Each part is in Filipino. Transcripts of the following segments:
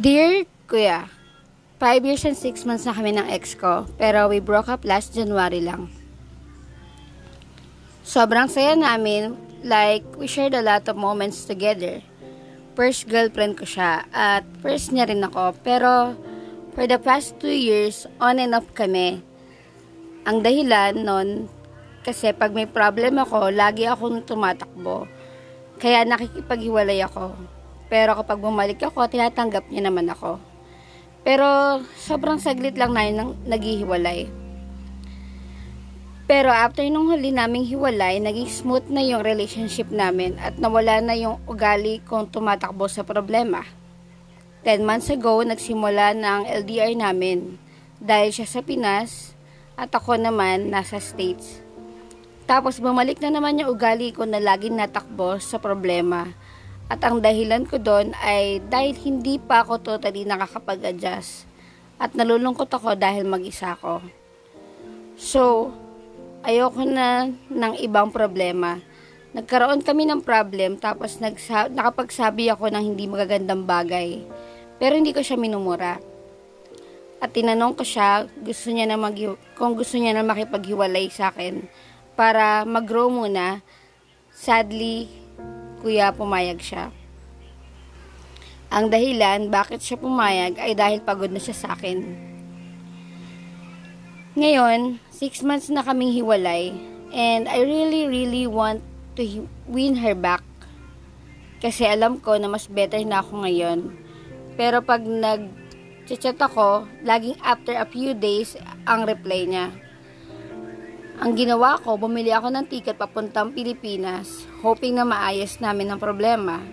Dear Kuya, 5 years and 6 months na kami ng ex ko, pero we broke up last January lang. Sobrang saya namin, like, we shared a lot of moments together. First girlfriend ko siya, at first niya rin ako, pero for the past 2 years, on and off kami. Ang dahilan nun, kasi pag may problem ako, lagi akong tumatakbo. Kaya nakikipaghiwalay ako. Pero kapag bumalik ako, tinatanggap niya naman ako. Pero sobrang saglit lang na nang naghihiwalay. Pero after nung huli naming hiwalay, naging smooth na yung relationship namin at nawala na yung ugali kong tumatakbo sa problema. 10 months ago, nagsimula na ang LDR namin dahil siya sa Pinas at ako naman nasa States. Tapos bumalik na naman yung ugali ko na laging natakbo sa problema at ang dahilan ko doon ay dahil hindi pa ako totally nakakapag-adjust. At nalulungkot ako dahil mag-isa ako. So, ayoko na ng ibang problema. Nagkaroon kami ng problem tapos nagsa- nakapagsabi ako ng hindi magagandang bagay. Pero hindi ko siya minumura. At tinanong ko siya gusto niya na mag kung gusto niya na makipaghiwalay sa akin para mag-grow muna. Sadly, kuya pumayag siya. Ang dahilan bakit siya pumayag ay dahil pagod na siya sa akin. Ngayon, 6 months na kaming hiwalay and I really really want to win her back. Kasi alam ko na mas better na ako ngayon. Pero pag nag-chat ako, laging after a few days ang reply niya. Ang ginawa ko, bumili ako ng ticket papuntang Pilipinas, hoping na maayos namin ang problema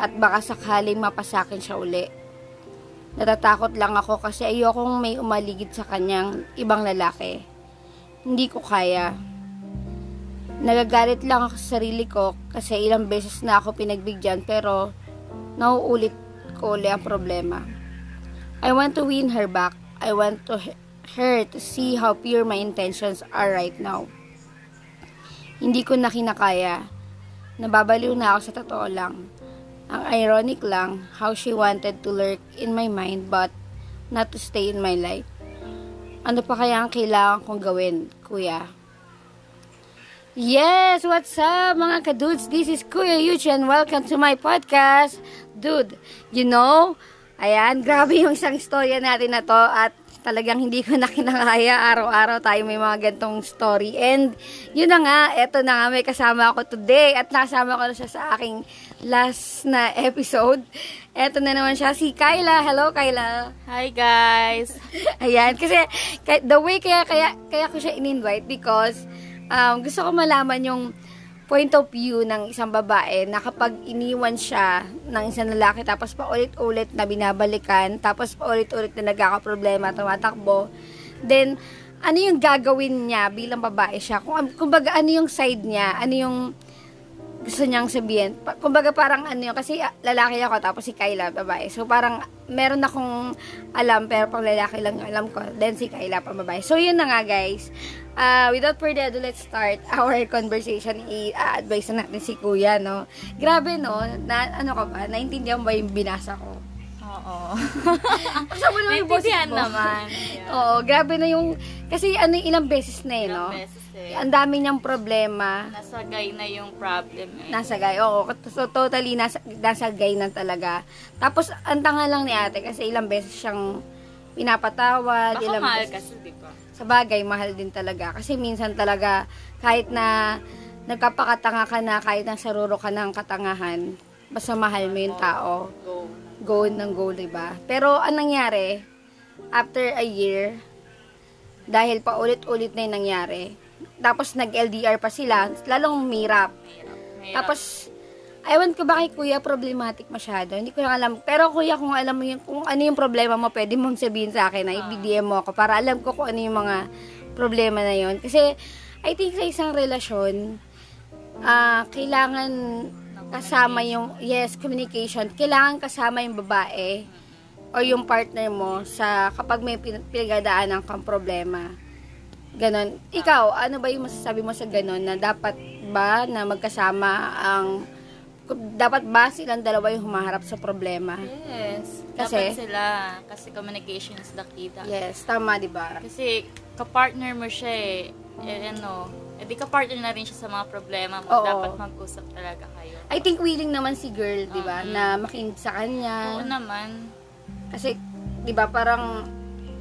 at baka sakaling mapasakin siya uli. Natatakot lang ako kasi ayokong may umaligid sa kanyang ibang lalaki. Hindi ko kaya. Nagagalit lang ako sa sarili ko kasi ilang beses na ako pinagbigyan pero nauulit ko uli ang problema. I want to win her back. I want to her to see how pure my intentions are right now. Hindi ko na kinakaya. Nababaliw na ako sa totoo lang. Ang ironic lang how she wanted to lurk in my mind but not to stay in my life. Ano pa kaya ang kailangan kong gawin, kuya? Yes! What's up mga kadudes? This is Kuya Yuchi and welcome to my podcast. Dude, you know, ayan, grabe yung isang storya natin na to at talagang hindi ko na kinakaya. Araw-araw tayo may mga gantong story. And, yun na nga, eto na nga, may kasama ako today. At nakasama ko na siya sa aking last na episode. Eto na naman siya, si Kyla. Hello, Kyla. Hi, guys. Ayan, kasi the way kaya, kaya, kaya ko siya in-invite because um, gusto ko malaman yung point of view ng isang babae na kapag iniwan siya ng isang lalaki tapos paulit-ulit na binabalikan tapos paulit-ulit na nagkakaproblema tumatakbo then ano yung gagawin niya bilang babae siya? Kung kumbaga ano yung side niya? Ano yung gusto niyang sabihin. Kumbaga parang ano yun, kasi lalaki ako tapos si Kyla babae. So parang meron akong alam pero pang lalaki lang alam ko. Then si Kyla pang babae. So yun na nga guys. Uh, without further ado, let's start our conversation. I-advise na natin si Kuya, no? Grabe, no? Na, ano ka ba? Naintindihan ba yung binasa ko? Oo. Kasi mo naman yung boses mo. naman. Oo, grabe na yung, kasi ano, ilang beses na eh, no? Ilang beses eh. Ang dami niyang problema. Nasa gay na yung problem eh. Nasa gay, oo. So, totally nasa, nasa gay na talaga. Tapos, ang tanga lang ni ate kasi ilang beses siyang pinapatawad. Baka ilang mahal beses, kasi, di ba? Sa bagay, mahal din talaga. Kasi minsan talaga, kahit na nagkapakatanga ka na, kahit na saruro ka ng katangahan, basta mahal mo yung tao. Go. Go ng go, diba? Pero, anong nangyari? After a year, dahil paulit-ulit na yung nangyari, tapos nag-LDR pa sila, lalong mirap. Tapos, Ewan ko ba kay kuya problematic masyado. Hindi ko lang alam. Pero kuya, kung alam mo yung, kung ano yung problema mo, pwede mong sabihin sa akin na i-DM mo ako para alam ko kung ano yung mga problema na yon Kasi, I think sa isang relasyon, ah kailangan kasama yung, yes, communication. Kailangan kasama yung babae o yung partner mo sa kapag may pin- pinagdadaanan kang problema. Ganon. Ikaw, ano ba yung masasabi mo sa ganon na dapat ba na magkasama ang dapat ba silang dalawa yung humaharap sa problema? Yes. Kasi? Dapat sila. Kasi communication is the key. da- Yes, tama, di ba? Kasi kapartner mo siya eh. Eh ano, eh di kapartner na rin siya sa mga problema mo. Oo. Dapat mag-usap talaga kayo. I think willing naman si girl, di ba, Mm. na makinig sa kanya. Oo naman. Kasi, di ba, parang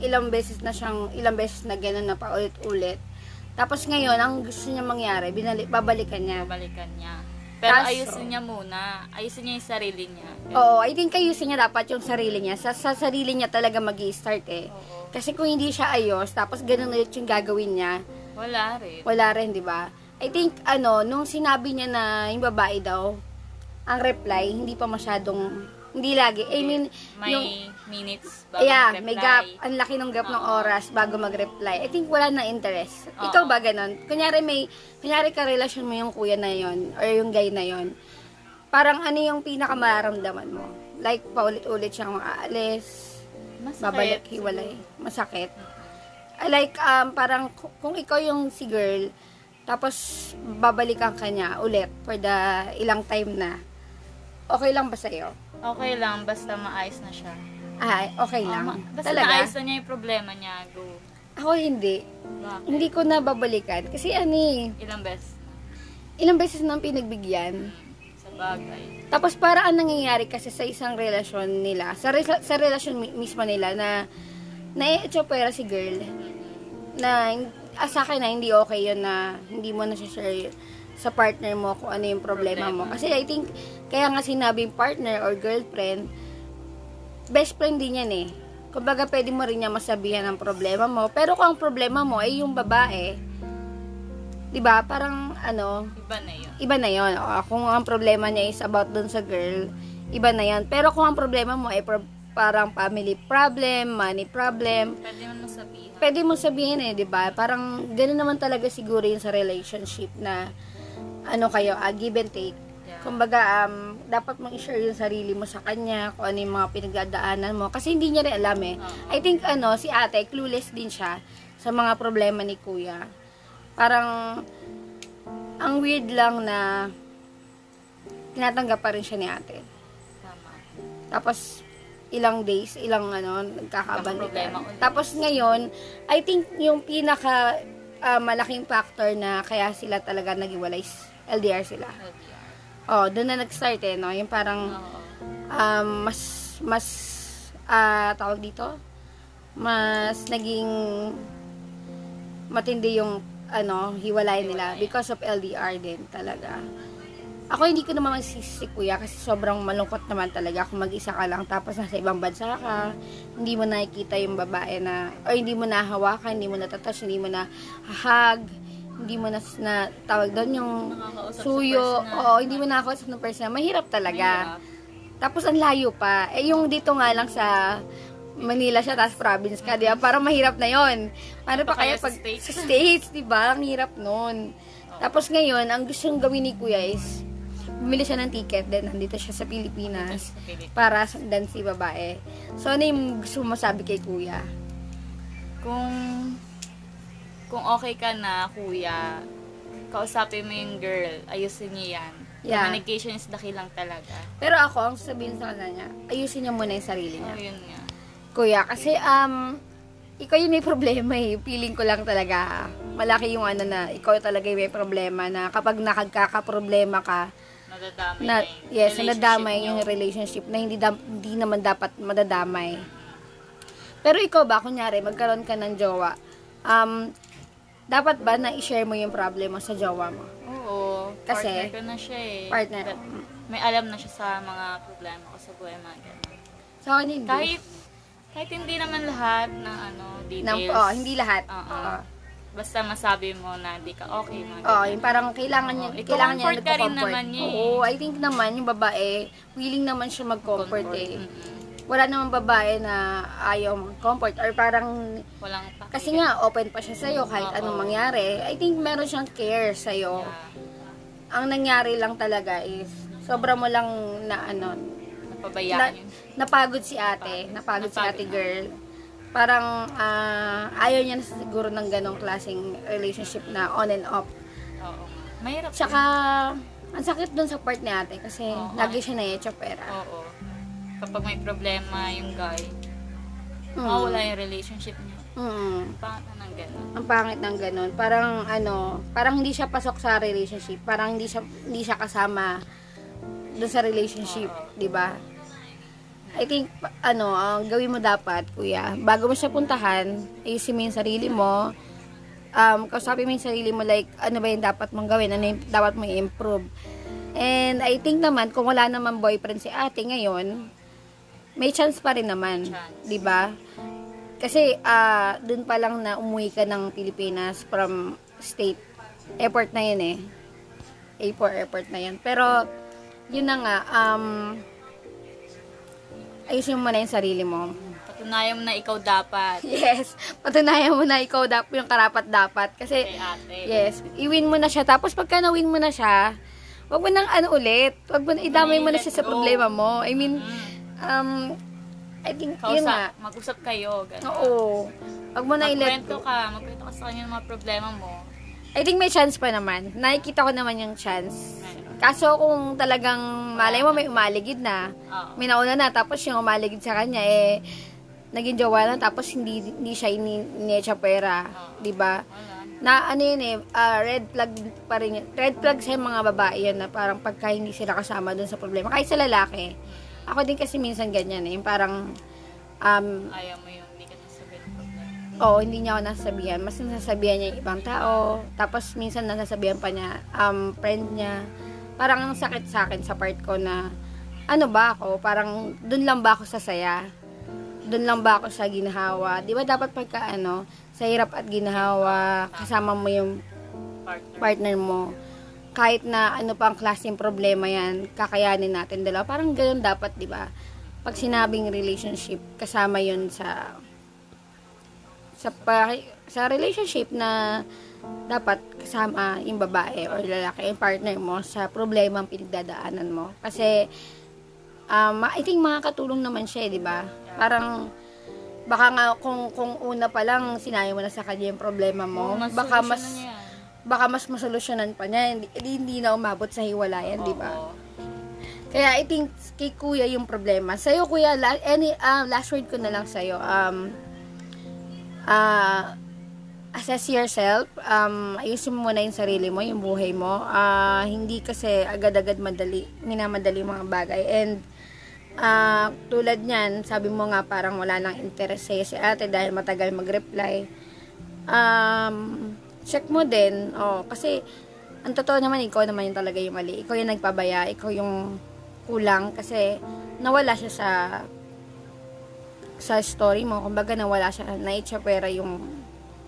ilang beses na siyang, ilang beses na gano'n na paulit-ulit. Tapos ngayon, ang gusto niya mangyari, binalik, babalikan niya. Balikan niya. Pero Kaso- ayusin niya muna. Ayusin niya yung sarili niya. Oo, I think ayusin niya dapat yung sarili niya. Sa, sa sarili niya talaga mag start eh. Oo. Kasi kung hindi siya ayos, tapos ganun ulit yung gagawin niya, Wala rin. wala rin, di ba? I think, ano, nung sinabi niya na yung babae daw, ang reply, hindi pa masyadong, hindi lagi. I mean, May yung, minutes bago yeah, mag-reply. may gap, ang laki ng gap ng Oo. oras bago mag-reply. I think wala na interest. Oo. Ikaw ba ganun? Kunyari may, kunyari ka relasyon mo yung kuya na yon or yung guy na yon parang ano yung pinakamararamdaman mo? Like, paulit-ulit siyang aalis, Masakit. babalik, hiwalay, masakit. I like, um, parang ku- kung ikaw yung si girl, tapos babalikan ka niya ulit for the ilang time na, okay lang ba sa'yo? Okay lang, basta maayos na siya. Ah, okay Oo, lang. ma- basta Talaga? maayos na niya yung problema niya, go. Ako hindi. Bakit? Hindi ko na babalikan. Kasi ani, Ilang beses ilang beses nang pinagbigyan. Sa bagay. Tapos para ang nangyayari kasi sa isang relasyon nila, sa, re- sa relasyon mi- mismo nila na na-echopera si girl na ah, sa akin na hindi okay yun na hindi mo na share sa partner mo kung ano yung problema, mo. Problema. Kasi I think, kaya nga sinabing partner or girlfriend, best friend din yan eh. Kumbaga, pwede mo rin niya masabihan ang problema mo. Pero kung ang problema mo ay yung babae, di ba parang ano, Iba na yun. iba na yon. O, kung ang problema niya is about dun sa girl, iba na yan. Pero kung ang problema mo ay pro- parang family problem, money problem, Pwede mo sabihin. pwede mo sabihin eh, di ba? Parang gano'n naman talaga siguro yun sa relationship na ano kayo, ah, give and take. Yeah. Kumbaga, um, dapat mong i-share yung sarili mo sa kanya, kung ano yung mga pinagdadaanan mo. Kasi hindi niya rin alam eh. Oo. I think, ano, si ate, clueless din siya sa mga problema ni kuya. Parang, ang weird lang na tinatanggap pa rin siya ni ate. Tama. Tapos, ilang days, ilang ano, nagkakabalikan. Tapos ngayon, I think yung pinaka ah, malaking factor na kaya sila talaga naghiwalay, LDR sila. LDR. Oh, doon na nag-start eh, no? Yung parang Oo. um, mas, mas, ah, tawag dito, mas naging matindi yung, ano, hiwalay nila because of LDR din talaga. Ako hindi ko naman masisi kuya kasi sobrang malungkot naman talaga kung mag-isa ka lang tapos nasa ibang bansa ka, hindi mo nakikita yung babae na, o hindi mo nahawakan, hindi mo natatouch, hindi mo na hahag, hindi mo na, na tawag doon yung suyo, oo, hindi mo nakakausap ng personal, mahirap talaga. Mahirap. Tapos ang layo pa. Eh yung dito nga lang sa Manila siya, tapos province ka, di ba? Parang mahirap na yon. Paano pa Pa kaya kaya pag sa States? sa States, di ba? Ang hirap nun. Tapos ngayon, ang gustong gawin ni Kuya is, bumili siya ng ticket, then nandito siya sa Pilipinas para sundan si babae. So, ano yung gusto mo masabi kay Kuya? Kung kung okay ka na, kuya, kausapin mo yung girl, ayusin niya yan. Yeah. Communication is the key lang talaga. Pero ako, ang sabihin sa kanya, ayusin niya muna yung sarili niya. Oh, yun nga. Kuya, kasi um, ikaw yung may problema eh. Feeling ko lang talaga, malaki yung ano na, ikaw talaga yung may problema na kapag nakagkakaproblema ka, Nadadamay na, na yung yes, nadamay niyo. yung relationship na hindi, dam- hindi naman dapat madadamay. Pero ikaw ba, kunyari, magkaroon ka ng jowa, um, dapat ba na i-share mo yung problema sa jowa mo? Oo. Kasi- partner ko na siya eh. Partner. May alam na siya sa mga problema ko sa buhay mga ganun. Sa akin, hindi. Kahit, kahit hindi naman lahat ng ano, Ng, details. oh, hindi lahat. Oo. Oo. Basta masabi mo na di ka okay mga Oo, yung parang kailangan niya, Oo, kailangan niya i-comfort ka rin nagko-comfort. naman niya eh. Oo, I think naman yung babae, willing naman siya mag-comfort eh. Mm-mm. Wala namang babae na ayaw mag-comfort or parang Walang pakinggan. kasi nga open pa siya sa'yo kahit Oo. anong mangyari. I think meron siyang care sa'yo. Yeah. Ang nangyari lang talaga is sobra mo lang na ano, Napabayaan na- yun. napagod si ate, napagod si Napagod ate na. girl. Parang ah, ayaw niya na siguro ng ganong klaseng relationship na on and off. Oo. Mahirap Tsaka, Ang sakit dun sa part ni ate kasi Oo. lagi siya na pera. Oo. Kapag may problema yung guy, Mm. mawala yung relationship niya. Mm. Bakit na ng ganun? Ang pangit ng ganun. Parang ano, parang hindi siya pasok sa relationship. Parang hindi siya hindi siya kasama dun sa relationship. 'di ba? I think ano, ang gawin mo dapat, kuya, bago mo siya puntahan, ayusin mo yung sarili mo. Um, kausapin mo yung sarili mo like ano ba yung dapat mong gawin, ano yung dapat mo i-improve. And I think naman kung wala naman boyfriend si ate ngayon, may chance pa rin naman. 'di ba? Kasi ah doon pa lang na umuwi ka ng Pilipinas from state. Airport na 'yun eh. A4 airport na 'yun. Pero yun na nga um ayusin mo na yung sarili mo. Patunayan mo na ikaw dapat. Yes, patunayan mo na ikaw dapat yung karapat dapat kasi Kay ate. yes, i-win mo na siya tapos pagka na-win mo na siya, wag mo nang ano ulit, wag mo idamay mo na siya sa problema mo. I mean, Mm. um I think yun nga. Kausap, mag-usap kayo. Ganun. Oo. Wag mo na i-let Magkwento go. ka. Magkwento ka sa kanya ng mga problema mo. I think may chance pa naman. Nakikita ko naman yung chance. Kaso kung talagang malay mo may umaligid na, may nauna na, tapos yung umaligid sa kanya, eh, naging jowa na, tapos hindi, hindi siya ini, ini pera. Di ba? Na ano yun eh, ah, red flag pa rin yun. Red flag sa mga babae yun na parang pagka hindi sila kasama dun sa problema. Kahit sa lalaki. Ako din kasi minsan ganyan eh. Yung parang, um, Ayaw mo Oo, hindi niya ako nasasabihan. Mas nasasabihan niya yung ibang tao. Tapos minsan nasasabihan pa niya, um, friend niya. Parang ang sakit sa akin sa part ko na, ano ba ako? Parang, dun lang ba ako sasaya? Dun lang ba ako sa ginahawa? Di ba dapat pagka ano, sa hirap at ginahawa, kasama mo yung Partner. mo. Kahit na ano pa ang klaseng problema yan, kakayanin natin dalawa. Parang ganun dapat, di ba? Pag sinabing relationship, kasama yun sa sa pa, sa relationship na dapat kasama yung babae or lalaki, yung partner mo sa problema ang pinagdadaanan mo. Kasi, um, I think makakatulong naman siya, eh, di ba? Parang, baka nga kung, kung una pa lang sinabi mo na sa kanya yung problema mo, Oo, mas baka mas baka mas masolusyonan pa niya, hindi, hindi, na umabot sa hiwalayan, di ba? Oo. Kaya I think kay kuya yung problema. Sa'yo kuya, la, any, ah, last word ko na lang sa'yo. Um, ah, assess yourself. Um, ayusin mo muna yung sarili mo, yung buhay mo. Ah, hindi kasi agad-agad madali, minamadali mga bagay. And, ah, tulad niyan, sabi mo nga parang wala nang interest sa'yo si ate dahil matagal mag-reply. Um, check mo din. Oh, kasi, ang totoo naman, ikaw naman yung talaga yung mali. Ikaw yung nagpabaya, ikaw yung kulang kasi nawala siya sa sa story mo. Kumbaga nawala siya, naitsapera yung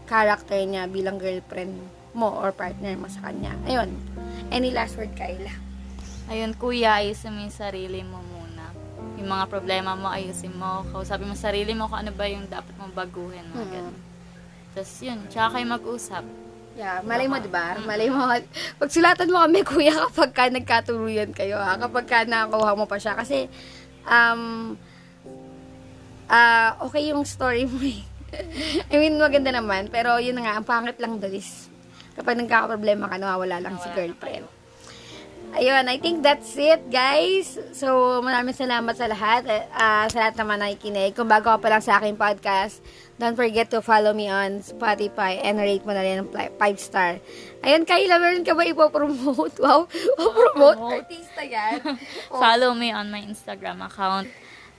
character niya bilang girlfriend mo or partner mo sa kanya. Ayun. Any last word, Kayla? Ayun, kuya, ayusin mo yung sarili mo muna. Yung mga problema mo, ayusin mo. Kausapin mo sarili mo kung ano ba yung dapat mong baguhin. Mga Mm. ganun. Tapos yun, tsaka kayo mag-usap. Yeah, malay mo, di ba? Malay mo. Pagsulatan mo kami, kuya, kapag ka nagkatuluyan kayo, ha? Kapag ka nakuha mo pa siya. Kasi, um, ah okay yung story mo, eh. I mean, maganda naman. Pero, yun nga, ang pangit lang doon is, kapag nagkakaproblema ka, nawawala lang si girlfriend. Ayun, I think that's it, guys. So, maraming salamat sa lahat. Uh, sa lahat naman nakikinig. Kung bago ka pa lang sa aking podcast, don't forget to follow me on Spotify and rate mo na rin ng 5 star. Ayun, Kayla, meron ka ba ipopromote? Wow, promote Promote. Artista yan. Follow me on my Instagram account,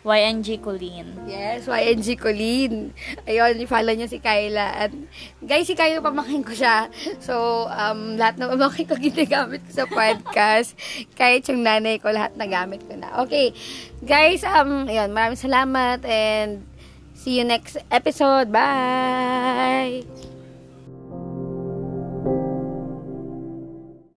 YNG Colleen. Yes, YNG Colleen. Ayun, follow niyo si Kyla. At guys, si Kyla pamakin ko siya. So, um, lahat ng pamakin ko ginagamit ko sa podcast. Kahit yung nanay ko, lahat nagamit ko na. Okay, guys, um, ayun, maraming salamat and see you next episode. Bye!